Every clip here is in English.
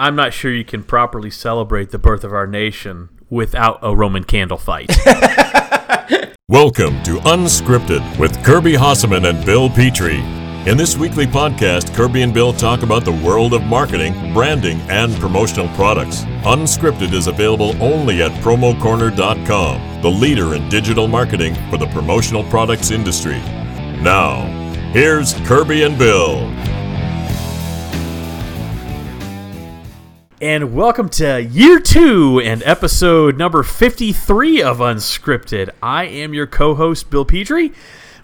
I'm not sure you can properly celebrate the birth of our nation without a Roman candle fight. Welcome to Unscripted with Kirby Hasseman and Bill Petrie. In this weekly podcast, Kirby and Bill talk about the world of marketing, branding, and promotional products. Unscripted is available only at promocorner.com, the leader in digital marketing for the promotional products industry. Now, here's Kirby and Bill. And welcome to year two and episode number 53 of Unscripted. I am your co host, Bill Petrie.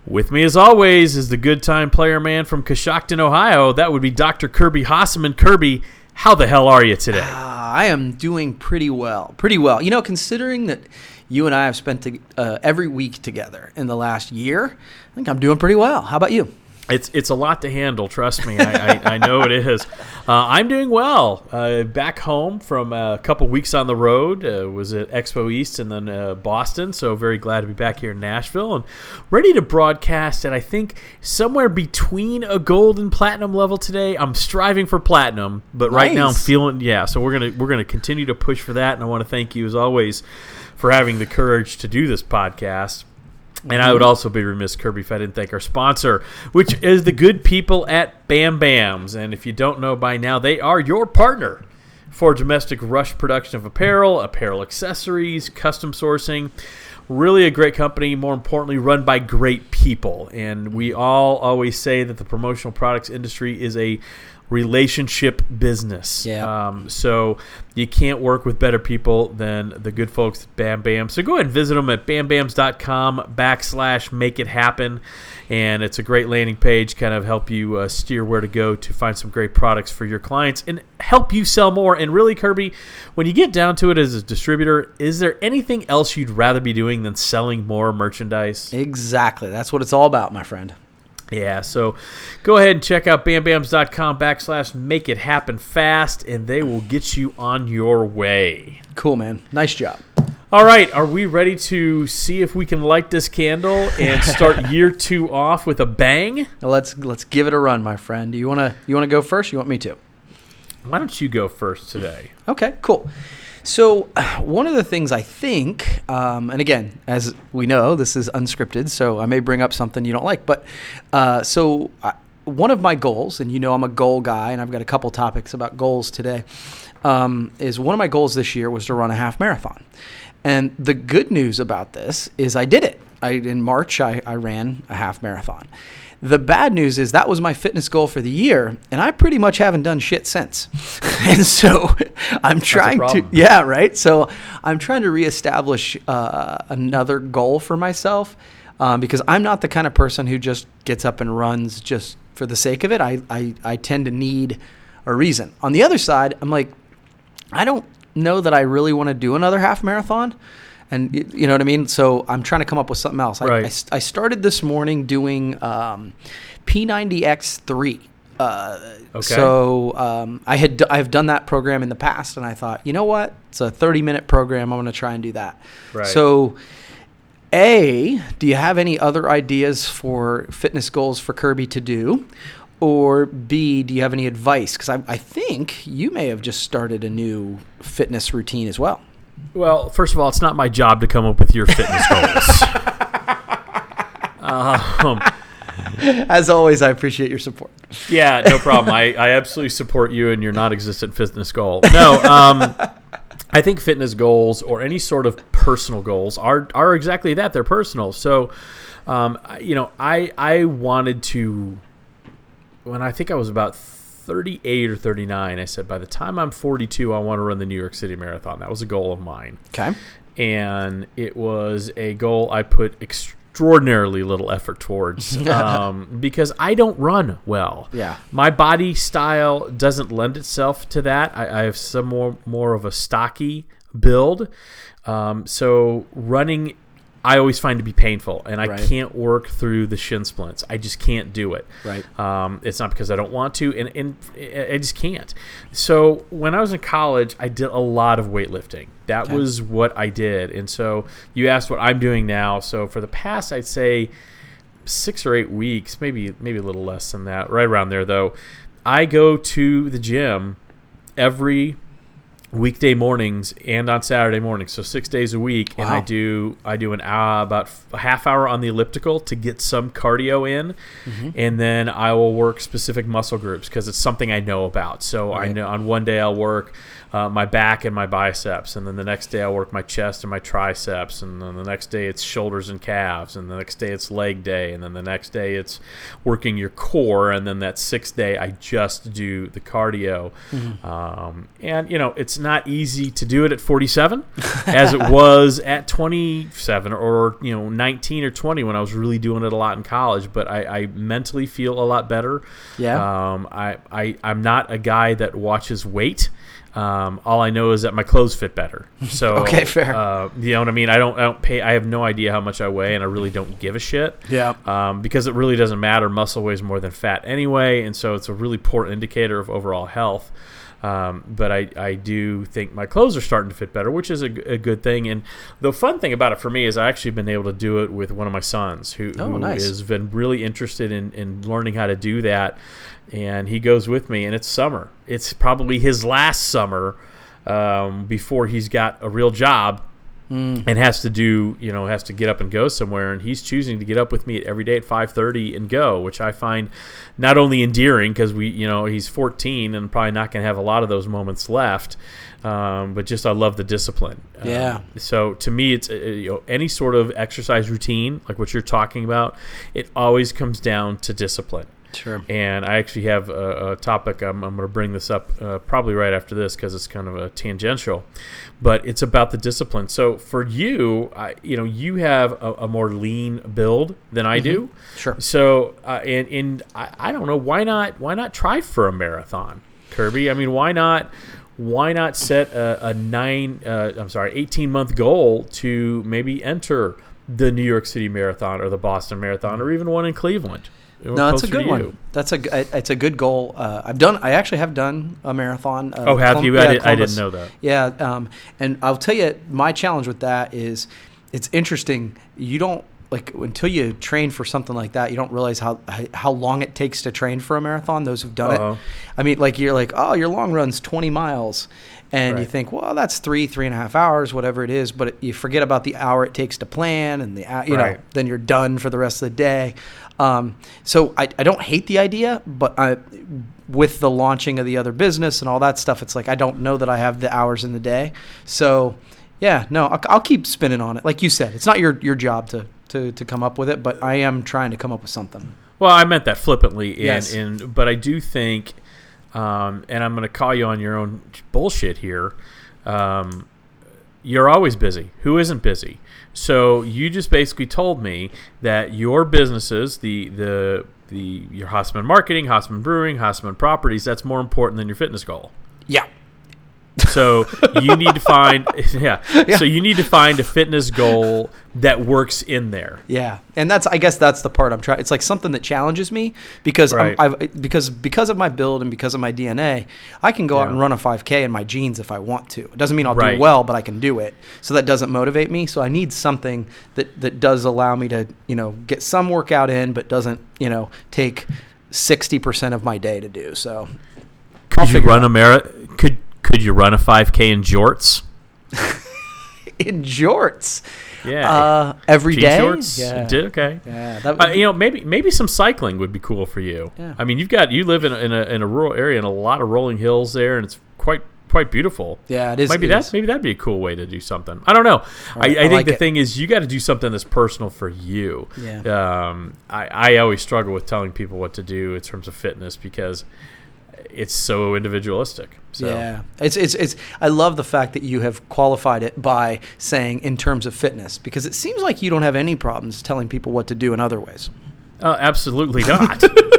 With me, as always, is the good time player man from Coshocton, Ohio. That would be Dr. Kirby Hasseman. Kirby, how the hell are you today? Uh, I am doing pretty well. Pretty well. You know, considering that you and I have spent to, uh, every week together in the last year, I think I'm doing pretty well. How about you? It's it's a lot to handle. Trust me, I, I, I know it is. Uh, I'm doing well. Uh, back home from a couple weeks on the road. Uh, was at Expo East and then uh, Boston. So very glad to be back here in Nashville and ready to broadcast. And I think somewhere between a gold and platinum level today. I'm striving for platinum, but nice. right now I'm feeling yeah. So we're gonna we're gonna continue to push for that. And I want to thank you as always for having the courage to do this podcast. And I would also be remiss, Kirby, if I didn't thank our sponsor, which is the good people at Bam Bams. And if you don't know by now, they are your partner for domestic rush production of apparel, apparel accessories, custom sourcing. Really a great company, more importantly, run by great people. And we all always say that the promotional products industry is a relationship business. Yeah. Um, so you can't work with better people than the good folks at Bam Bam. So go ahead and visit them at bambams.com backslash make it happen. And it's a great landing page, kind of help you uh, steer where to go to find some great products for your clients and help you sell more. And really, Kirby, when you get down to it as a distributor, is there anything else you'd rather be doing than selling more merchandise? Exactly. That's what it's all about, my friend. Yeah, so go ahead and check out bambams.com backslash make it happen fast, and they will get you on your way. Cool, man. Nice job. All right, are we ready to see if we can light this candle and start year two off with a bang? Let's let's give it a run, my friend. Do you wanna you wanna go first? you want me to? Why don't you go first today? Okay, cool. So, one of the things I think, um, and again, as we know, this is unscripted, so I may bring up something you don't like, but uh, so I, one of my goals, and you know I'm a goal guy, and I've got a couple topics about goals today, um, is one of my goals this year was to run a half marathon. And the good news about this is I did it. I, in March, I, I ran a half marathon. The bad news is that was my fitness goal for the year, and I pretty much haven't done shit since. and so I'm trying to, yeah, right. So I'm trying to reestablish uh, another goal for myself um, because I'm not the kind of person who just gets up and runs just for the sake of it. I, I, I tend to need a reason. On the other side, I'm like, I don't know that I really want to do another half marathon and you know what I mean. So I'm trying to come up with something else. Right. I, I, I started this morning doing um, P90X3. Uh, okay. So um, I had d- I've done that program in the past, and I thought, you know what? It's a 30 minute program. I'm going to try and do that. Right. So. A, do you have any other ideas for fitness goals for Kirby to do? Or B, do you have any advice? Because I, I think you may have just started a new fitness routine as well. Well, first of all, it's not my job to come up with your fitness goals. um, As always, I appreciate your support. Yeah, no problem. I, I absolutely support you and your non-existent fitness goal. No, um, I think fitness goals or any sort of personal goals are are exactly that. They're personal. So, um, you know, I I wanted to when I think I was about 38 or 39, I said, by the time I'm 42, I want to run the New York City Marathon. That was a goal of mine. Okay. And it was a goal I put extraordinarily little effort towards um, because I don't run well. Yeah. My body style doesn't lend itself to that. I, I have some more, more of a stocky build. Um, so running I always find to be painful, and I right. can't work through the shin splints. I just can't do it. Right. Um, it's not because I don't want to, and, and I just can't. So when I was in college, I did a lot of weightlifting. That okay. was what I did. And so you asked what I'm doing now. So for the past, I'd say six or eight weeks, maybe maybe a little less than that, right around there though. I go to the gym every weekday mornings and on Saturday mornings, so six days a week, and I do I do an hour about f- a half hour on the elliptical to get some cardio in, Mm-hmm. and then I will work specific muscle groups because it's something I know about. So I know on one day I'll work uh, my back and my biceps, and then the next day I'll work my chest and my triceps, and then the next day it's shoulders and calves, and the next day it's leg day, and then the next day it's working your core, and then that sixth day I just do the cardio. Um, and you know it's not easy to do it at 47, as it was at 27 or you know 19 or 20 when I was really doing it a lot in college. But I, I mentally feel a lot better. Yeah. Um, I, I I'm not a guy that watches weight. Um, all I know is that my clothes fit better. So Okay, fair. Uh, you know what I mean? I don't I don't pay. I have no idea how much I weigh, and I really don't give a shit. Yeah. Um, because it really doesn't matter. Muscle weighs more than fat anyway, and so it's a really poor indicator of overall health. Um, but I, I do think my clothes are starting to fit better, which is a good thing. And the fun thing about it for me is I actually been able to do it with one of my sons who, Oh, who nice. has been really interested in, in learning how to do that. And he goes with me, and it's summer. It's probably his last summer um, before he's got a real job and has to do you know has to get up and go somewhere and he's choosing to get up with me every day at 5.30 and go which i find not only endearing because we you know he's 14 and probably not going to have a lot of those moments left um, but just i love the discipline Um, Yeah. so to me it's uh, you know any sort of exercise routine like what you're talking about it always comes down to discipline Sure. and I actually have a, a topic. I'm, I'm going to bring this up uh, probably right after this because it's kind of a tangential, but it's about the discipline. So for you, I, you know, you have a, a more lean build than I do. Sure. So uh, and and I, I don't know why not why not try for a marathon, Kirby? I mean, why not? Why not set a, a nine? Uh, I'm sorry, 18 month goal to maybe enter the New York City Marathon or the Boston Marathon or even one in Cleveland. No, that's a good one. you. That's a it's a good goal. Uh, I've done. I actually have done a marathon. Uh, Oh, have Colum- you? I, did, I didn't know that. Yeah, um, and I'll tell you, my challenge with that is, it's interesting. You don't like until you train for something like that. You don't realize how how long it takes to train for a marathon. Those who've done Uh-huh. it. I mean, like you're like, oh, your long run's 20 miles, and you think, well, that's three three and a half hours, whatever it is. But it, you forget about the hour it takes to plan, and the hou- you know, then you're done for the rest of the day. Um, so I, I don't hate the idea, but I, with the launching of the other business and all that stuff, it's like I don't know that I have the hours in the day. So yeah, no, I'll, I'll keep spinning on it. Like you said, it's not your your job to, to to come up with it, but I am trying to come up with something. Well, I meant that flippantly, and, Yes. and but I do think, um, and I'm going to call you on your own bullshit here. Um, you're always busy. Who isn't busy? So you just basically told me that your businesses, the the the your Hasseman Marketing, Hasseman Brewing, Hasseman Properties, that's more important than your fitness goal. Yeah. So you need to find yeah. Yeah. So you need to find a fitness goal that works in there. Yeah, and that's I guess that's the part I'm trying. It's like something that challenges me because Right. I'm, I've because because of my build and because of my DNA, I can go out and run a 5K in my jeans if I want to. It doesn't mean I'll Right. do well, but I can do it. So that doesn't motivate me. So I need something that that does allow me to you know get some workout in, but doesn't you know take sixty percent of my day to do. So Could I'll you run a mara- Could could you run a 5K in jorts? in jorts, Yeah. uh, every Jean day. shorts. Yeah. Did- okay. Yeah, that Uh, you know, maybe maybe some cycling would be cool for you. Yeah. I mean, you've got you live in a, in a in a rural area and a lot of rolling hills there, and it's quite quite beautiful. yeah, it is. maybe it that's is. maybe that'd be a cool way to do something. I don't know. Right, I, I, I think like the it. thing is you got to do something that's personal for you. Yeah. Um, I I always struggle with telling people what to do in terms of fitness because it's so individualistic. So. Yeah, it's it's it's. I love the fact that you have qualified it by saying in terms of fitness because it seems like you don't have any problems telling people what to do in other ways. Uh, absolutely not.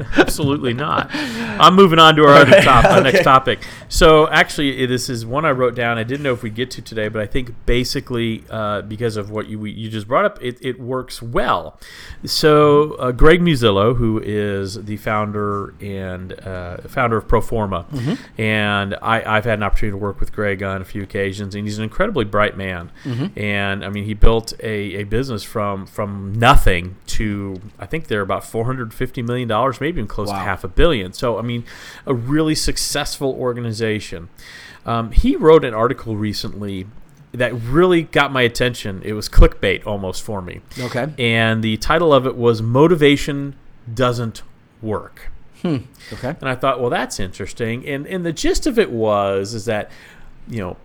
absolutely not. I'm moving on to our other top, our next topic. So actually, this is one I wrote down. I didn't know if we'd get to today, but I think basically uh, because of what you we, you just brought up, it, it works well. So uh, Greg Muzzillo, who is the founder and uh, founder of Proforma, and I, I've had an opportunity to work with Greg on a few occasions, and he's an incredibly bright man. And I mean, he built a, a business from from nothing to I think they're about four hundred fifty million dollars, maybe maybe even close to half a billion. So, I mean, a really successful organization. Um, he wrote an article recently that really got my attention. It was clickbait almost for me. Okay. And the title of it was Motivation Doesn't Work. Hmm. Okay. And I thought, well, that's interesting. And and the gist of it was is that, you know,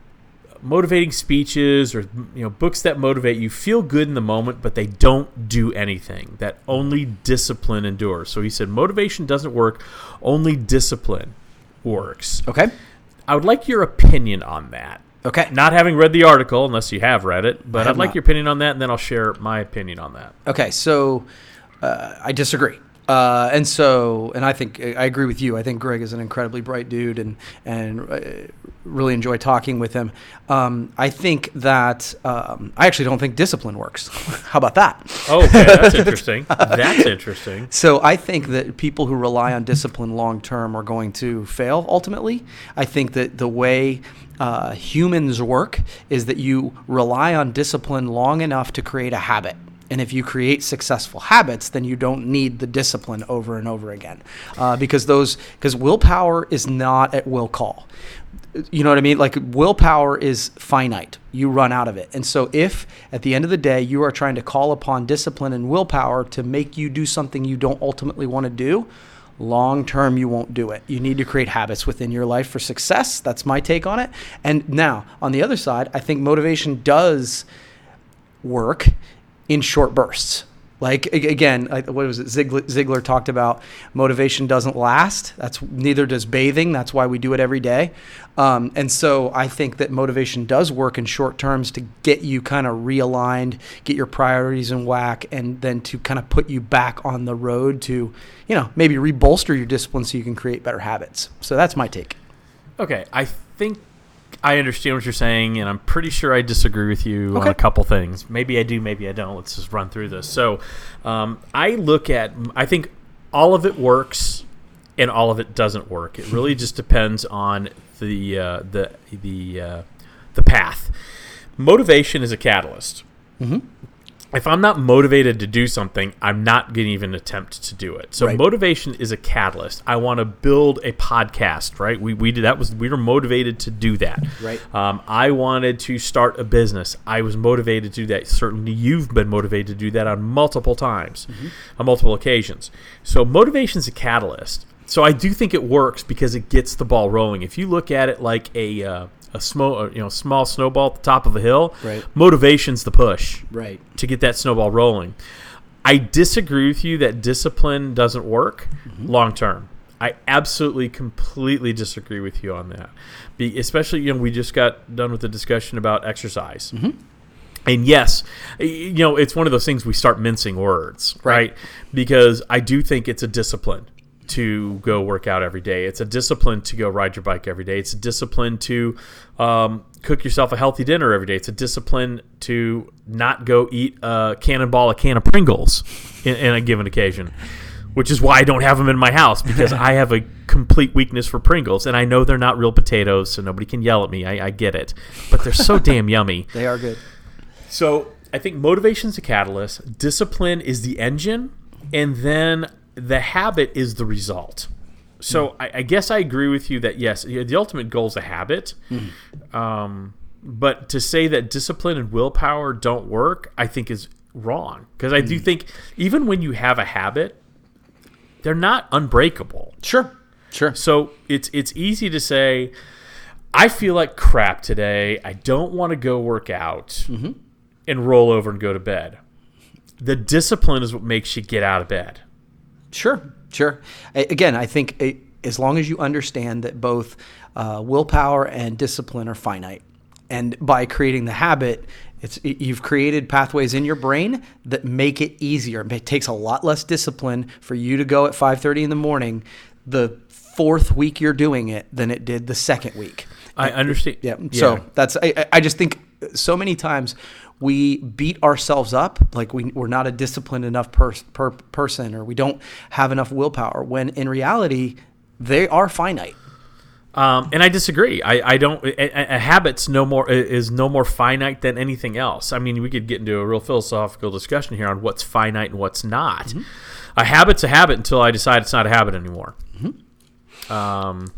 motivating speeches or you know books that motivate you feel good in the moment, but they don't do anything. That only discipline endures. So he said, motivation doesn't work. Only discipline works. Okay. I would like your opinion on that. Okay. Not having read the article, unless you have read it, but I'd like not. your opinion on that, and then I'll share my opinion on that. Okay, so uh, I disagree. Uh, and so, and I think I agree with you. I think Greg is an incredibly bright dude, and and uh, really enjoy talking with him. Um, I think that um, I actually don't think discipline works. How about that? Oh, okay, that's interesting. That's interesting. So I think that people who rely on discipline long term are going to fail ultimately. I think that the way uh, humans work is that you rely on discipline long enough to create a habit. And if you create successful habits, then you don't need the discipline over and over again, uh, because those because willpower is not at will call you know what I mean? Like willpower is finite. You run out of it. And so if at the end of the day you are trying to call upon discipline and willpower to make you do something you don't ultimately want to do, long term you won't do it. You need to create habits within your life for success. That's my take on it. And now, on the other side, I think motivation does work in short bursts. Like again, what was it? Ziglar, Ziglar talked about motivation doesn't last. That's neither does bathing. That's why we do it every day. Um, and so I think that motivation does work in short terms to get you kind of realigned, get your priorities in whack, and then to kind of put you back on the road to, you know, maybe rebolster your discipline so you can create better habits. So that's my take. Okay, I think I understand what you're saying, and I'm pretty sure I disagree with you on a couple things. Maybe I do, maybe I don't. Let's just run through this. So, um, I look at, I think all of it works, and all of it doesn't work. It really just depends on the uh, the the uh, the path. Motivation is a catalyst. If I'm not motivated to do something, I'm not going to even attempt to do it. So Right. motivation is a catalyst. I want to build a podcast, right? We, we did that was we were motivated to do that. Right. Um, I wanted to start a business. I was motivated to do that. Certainly, you've been motivated to do that on multiple times, on multiple occasions. So motivation is a catalyst. So I do think it works because it gets the ball rolling. If you look at it like a uh, a small uh, you know small snowball at the top of a hill, Right. motivation's the push Right. to get that snowball rolling. I disagree with you that discipline doesn't work mm-hmm. long term. I absolutely, completely disagree with you on that. Be, especially, you know, we just got done with the discussion about exercise. Mm-hmm. And yes, you know, it's one of those things we start mincing words, right? Right. Because I do think it's a discipline to go work out every day. It's a discipline to go ride your bike every day. It's a discipline to um, cook yourself a healthy dinner every day. It's a discipline to not go eat a cannonball, a can of Pringles in, in a given occasion. Which is why I don't have them in my house because I have a complete weakness for Pringles, and I know they're not real potatoes, so nobody can yell at me. I, I get it, but they're so damn yummy. They are good. So I think motivation's a catalyst, discipline is the engine, and then the habit is the result. So hmm. I, I guess I agree with you that yes, the ultimate goal is a habit. Hmm. Um, but to say that discipline and willpower don't work, I think is wrong because I do hmm. think even when you have a habit, they're not unbreakable. Sure. Sure. So it's it's easy to say, I feel like crap today. I don't want to go work out mm-hmm. and roll over and go to bed. The discipline is what makes you get out of bed. Sure, sure. Again, I think it, as long as you understand that both uh, willpower and discipline are finite, and by creating the habit, it's you've created pathways in your brain that make it easier. It takes a lot less discipline for you to go at 5:30 in the morning the fourth week you're doing it than it did the second week. I understand. Yeah. So that's I- I just think so many times we beat ourselves up like we, we're not a disciplined enough pers- per, person or we don't have enough willpower when in reality they are finite. Um, and I disagree. I, I don't. A, a- habit's no more is no more finite than anything else. I mean, we could get into a real philosophical discussion here on what's finite and what's not. a habit's a habit until I decide it's not a habit anymore. Um,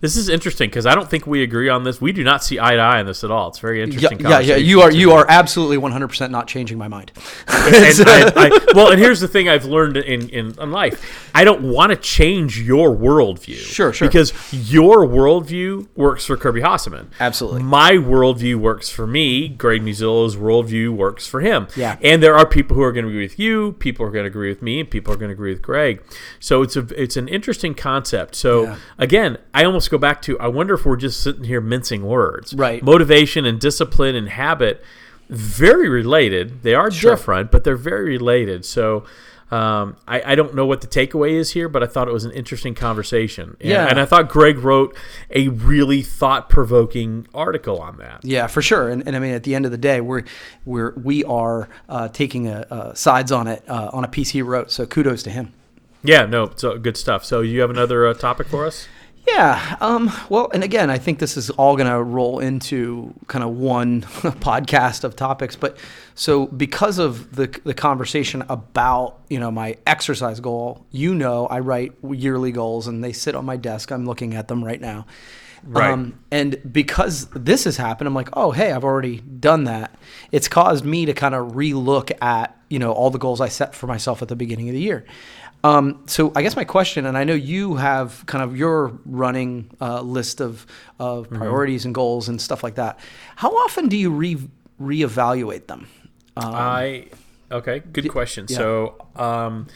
this is interesting because I don't think we agree on this. We do not see eye to eye on this at all. It's very Yeah, interesting. yeah, yeah. You are you are absolutely 100% not changing my mind. and I, I, well, and here's the thing I've learned in, in, in life. I don't want to change your worldview. Sure, sure. Because your worldview works for Kirby Hasseman. Absolutely. My worldview works for me. Greg Muzzillo's worldview works for him. Yeah. And there are people who are going to agree with you, people are going to agree with me, and people are going to agree with Greg. So it's a it's an interesting concept. So Yeah. again, I almost go back to I wonder if we're just sitting here mincing words. Right. Motivation and discipline and habit very related. They are Sure. different, but they're very related. So um, I, I don't know what the takeaway is here, but I thought it was an interesting conversation. And, Yeah. and I thought Greg wrote a really thought provoking article on that. Yeah, for sure. And, and I mean, at the end of the day, we're we're we are uh, taking a, uh, sides on it uh, on a piece he wrote. So kudos to him. Yeah, no, so good stuff. So you have another uh, topic for us? Yeah. Um, well, and again, I think this is all going to roll into kind of one podcast of topics. But so because of the the conversation about you know my exercise goal, you know, I write yearly goals and they sit on my desk. I'm looking at them right now. Right. and because this has happened, I'm like, oh, hey, I've already done that. It's caused me to kind of relook at, you know, all the goals I set for myself at the beginning of the year. Um, so I guess my question, and I know you have kind of your running uh, list of, of priorities and goals and stuff like that. How often do you re reevaluate them? Um, I okay, good question. yeah. So, um,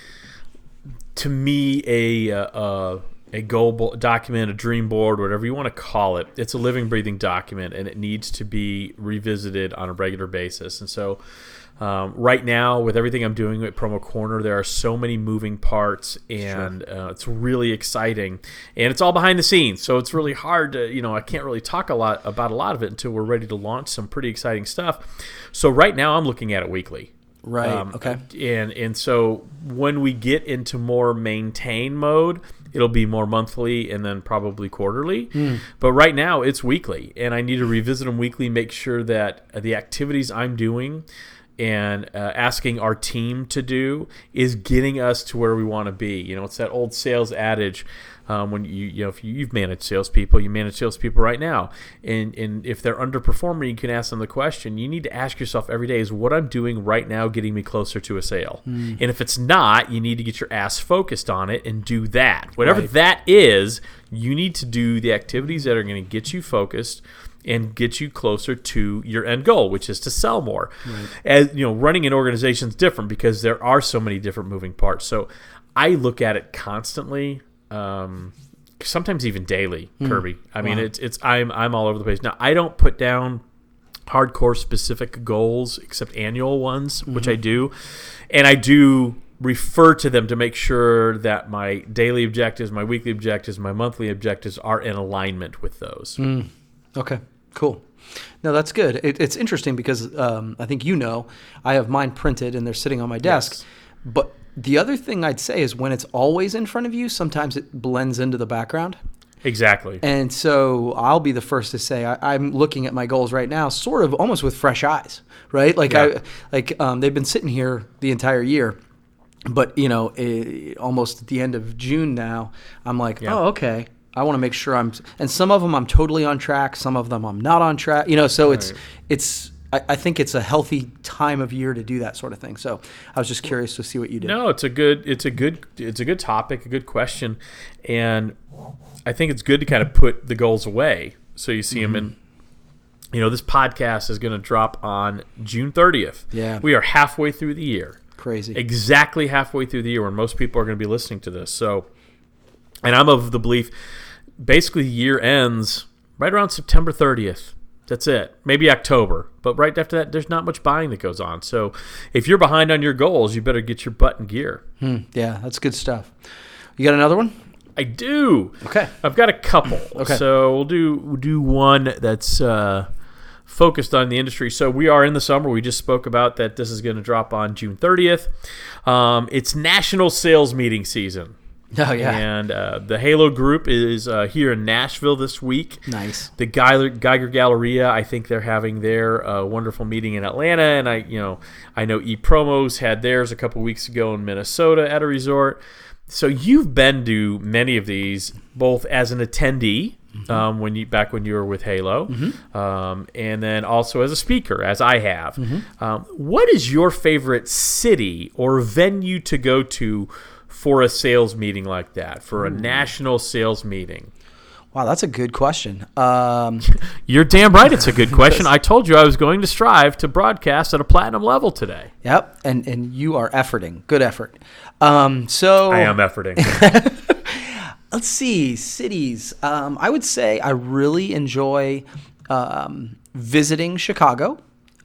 to me, a uh, uh, a goal bo- document, a dream board, whatever you want to call it, it's a living, breathing document, and it needs to be revisited on a regular basis. And so, um, right now, with everything I'm doing at Promo Corner, there are so many moving parts, and uh, it's really exciting. And it's all behind the scenes, so it's really hard to, you know, I can't really talk a lot about a lot of it until we're ready to launch some pretty exciting stuff. So right now, I'm looking at it weekly. Right. Um, okay. And and so when we get into more maintain mode, it'll be more monthly and then probably quarterly. Hmm. But right now it's weekly, and I need to revisit them weekly, make sure that the activities I'm doing and uh, asking our team to do is getting us to where we want to be. You know, it's that old sales adage. Um, when you you know if you, you've managed salespeople, you manage salespeople right now, and and if they're underperforming, you can ask them the question. You need to ask yourself every day: Is what I'm doing right now getting me closer to a sale? And if it's not, you need to get your ass focused on it and do that. Whatever Right. that is, you need to do the activities that are going to get you focused and get you closer to your end goal, which is to sell more. As you know, running an organization is different because there are so many different moving parts. So I look at it constantly, um, sometimes even daily. Kirby, I mean, it's it's I'm I'm all over the place. Now I don't put down hardcore specific goals except annual ones, which I do, and I do refer to them to make sure that my daily objectives, my weekly objectives, my monthly objectives are in alignment with those. Okay, cool. No, that's good. It, it's interesting because um, I think you know I have mine printed and they're sitting on my desk. Yes. But the other thing I'd say is when it's always in front of you, sometimes it blends into the background. Exactly. And so I'll be the first to say I, I'm looking at my goals right now, sort of almost with fresh eyes, right? Like Yeah. I, like um, they've been sitting here the entire year, but you know, eh, almost at the end of June now, I'm like, Yeah. oh, okay. I want to make sure I'm, and some of them I'm totally on track. Some of them I'm not on track. You know, so it's it's. I, I think it's a healthy time of year to do that sort of thing. So I was just curious to see what you did. No, it's a good it's a good it's a good topic, a good question, and I think it's good to kind of put the goals away so you see them in. Mm-hmm. You know, this podcast is going to drop on June 30th. Yeah. we are halfway through the year. Crazy. exactly halfway through the year when most people are going to be listening to this. So, and I'm of the belief, basically, the year ends right around September 30th. That's it. Maybe October, but right after that, there's not much buying that goes on. So, if you're behind on your goals, you better get your butt in gear. Hmm, yeah, that's good stuff. You got another one? I do. Okay. I've got a couple. Okay. So we'll do we'll do one that's uh, focused on the industry. So we are in the summer. We just spoke about that. This is going to drop on June 30th. Um, it's National Sales Meeting season. Oh, yeah. And uh, the Halo group is uh, here in Nashville this week. Nice. The Geiger, Geiger Galleria, I think they're having their uh, wonderful meeting in Atlanta, and I, you know, I know E Promos had theirs a couple weeks ago in Minnesota at a resort. So you've been to many of these, both as an attendee. Um, when you back when you were with Halo, um, and then also as a speaker, as I have. Um, what is your favorite city or venue to go to for a sales meeting like that, for a national sales meeting? Wow, that's a good question. Um, You're damn right. It's a good question. I told you I was going to strive to broadcast at a platinum level today. yep, and and you are efforting. Good effort. Um, so I am efforting. let's see cities um, i would say i really enjoy um, visiting chicago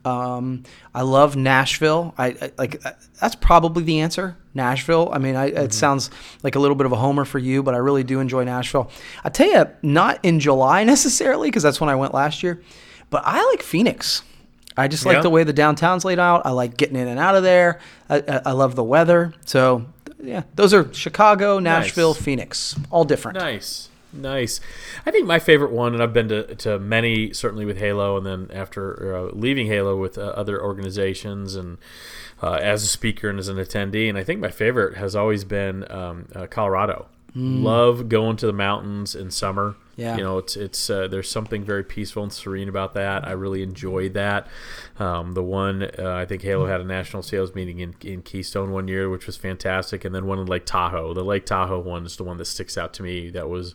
um, i love nashville I, I like uh, that's probably the answer nashville i mean I, it sounds like a little bit of a homer for you but i really do enjoy nashville i tell you not in july necessarily because that's when i went last year but i like phoenix I just Yeah. like the way the downtown's laid out. I like getting in and out of there. I, I, I love the weather. So, yeah, those are Chicago, Nashville, Nice. Phoenix, all different. nice, nice. I think my favorite one, and I've been to, to many, certainly with Halo, and then after uh, leaving Halo with uh, other organizations and uh, as a speaker and as an attendee. And I think my favorite has always been um, uh, Colorado. Love going to the mountains in summer. Yeah. you know, it's it's uh, there's something very peaceful and serene about that. I really enjoyed that. Um, the one uh, I think Halo had a national sales meeting in, in Keystone one year, which was fantastic, and then one in Lake Tahoe. The Lake Tahoe one is the one that sticks out to me. That was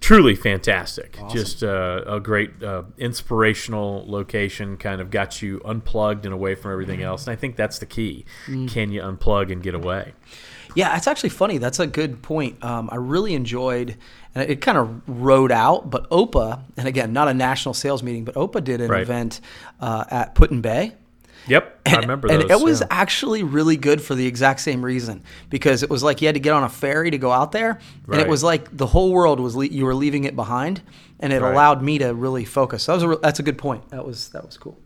truly fantastic. Just uh, a great uh, inspirational location. Kind of got you unplugged and away from everything else. And I think that's the key. Can you unplug and get away? Yeah, it's actually funny. That's a good point. Um, I really enjoyed, and it kind of rode out, but OPA, and again, not a national sales meeting, but OPA did an Right. event uh, at Put-in-Bay. Yep, I remember and those. it was yeah. actually really good for the exact same reason because it was like you had to get on a ferry to go out there, and it was like the whole world was le- you were leaving it behind, and it Right. allowed me to really focus. That was a re- that's a good point. That was that was cool.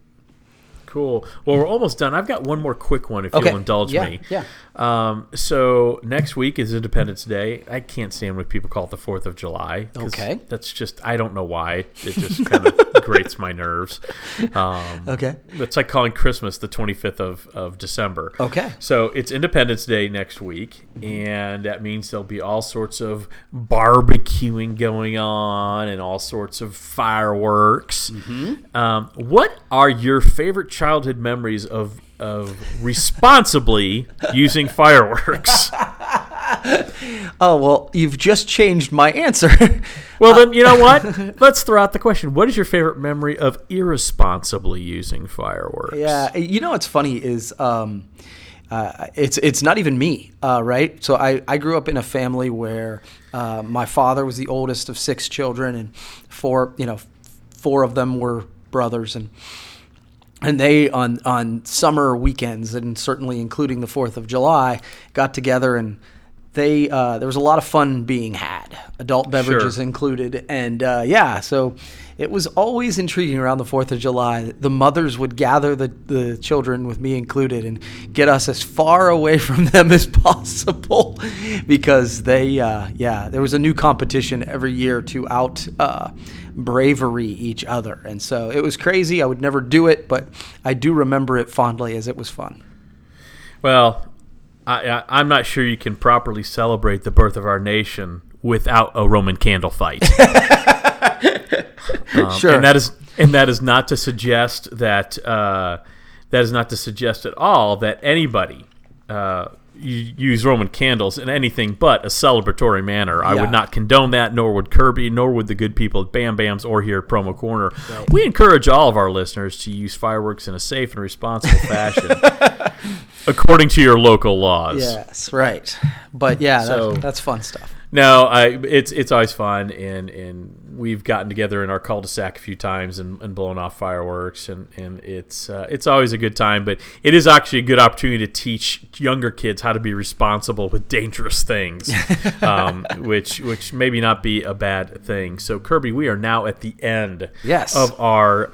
Cool. Well, we're almost done. I've got one more quick one if Okay. you'll indulge Yeah, me. yeah. Um, so next week is Independence Day. I can't stand when people call it the Fourth of July. Okay. That's just I don't know why. It just kind of grates my nerves. Um, Okay. It's like calling Christmas the 25th of, of December. Okay. So it's Independence Day next week, and that means there'll be all sorts of barbecuing going on and all sorts of fireworks. Mm-hmm. Um, what are your favorite childhood memories of of responsibly using fireworks? Oh well, you've just changed my answer. Well, then you know what? Let's throw out the question. What is your favorite memory of irresponsibly using fireworks? Yeah, you know what's funny is um, uh, it's it's not even me, uh, right? So I, I grew up in a family where uh, my father was the oldest of six children, and four you know four of them were brothers, and and they on on summer weekends and certainly including the Fourth of July got together and. They, uh, there was a lot of fun being had, adult beverages Sure. included, and uh, yeah, so it was always intriguing around the Fourth of July. The mothers would gather the, the children, with me included, and get us as far away from them as possible, because they, uh, yeah, there was a new competition every year to out uh, bravery each other, and so it was crazy. I would never do it, but I do remember it fondly as it was fun. Well, I, I, I'm not sure you can properly celebrate the birth of our nation without a Roman candle fight. Um, Sure. and that is and that is not to suggest that uh, that is not to suggest at all that anybody uh, use Roman candles in anything but a celebratory manner. I would not condone that, nor would Kirby, nor would the good people at Bam Bams or here at Promo Corner. We encourage all of our listeners to use fireworks in a safe and responsible fashion, according to your local laws. Yes, right. But yeah, So- that, that's fun stuff. No, I it's it's always fun, and and we've gotten together in our cul-de-sac a few times and, and blown off fireworks, and and it's uh, it's always a good time. But it is actually a good opportunity to teach younger kids how to be responsible with dangerous things, um, which which maybe not be a bad thing. So Kirby, we are now at the end Yes. of our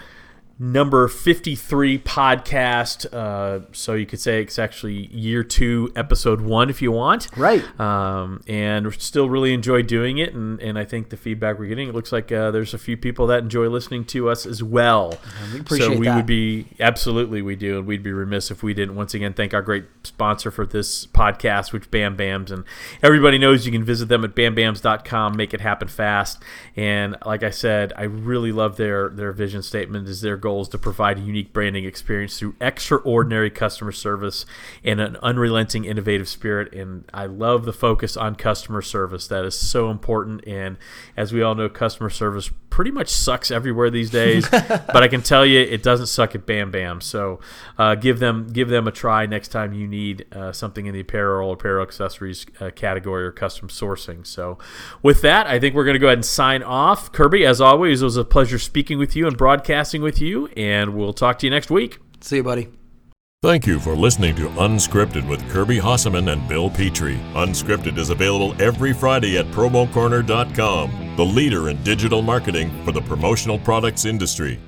number 53 podcast. Uh, so you could say it's actually year two, episode one, if you want. Right. Um, and we still really enjoy doing it. And, and I think the feedback we're getting, it looks like uh, there's a few people that enjoy listening to us as well. we appreciate so we that. would be, absolutely, we do. And we'd be remiss if we didn't once again thank our great sponsor for this podcast, which Bam Bams. And everybody knows you can visit them at bambams.com, make it happen fast. And like I said, I really love their, their vision statement is their goal is to provide a unique branding experience through extraordinary customer service and an unrelenting innovative spirit. And I love the focus on customer service. That is so important. And as we all know, customer service pretty much sucks everywhere these days. but I can tell you, it doesn't suck at Bam Bam. So uh, give them give them a try next time you need uh, something in the apparel or apparel accessories uh, category or custom sourcing. So with that, I think we're going to go ahead and sign off. Kirby, as always, it was a pleasure speaking with you and broadcasting with you. And we'll talk to you next week. See you, buddy. Thank you for listening to Unscripted with Kirby Hasseman and Bill Petrie. Unscripted is available every Friday at promocorner.com, the leader in digital marketing for the promotional products industry.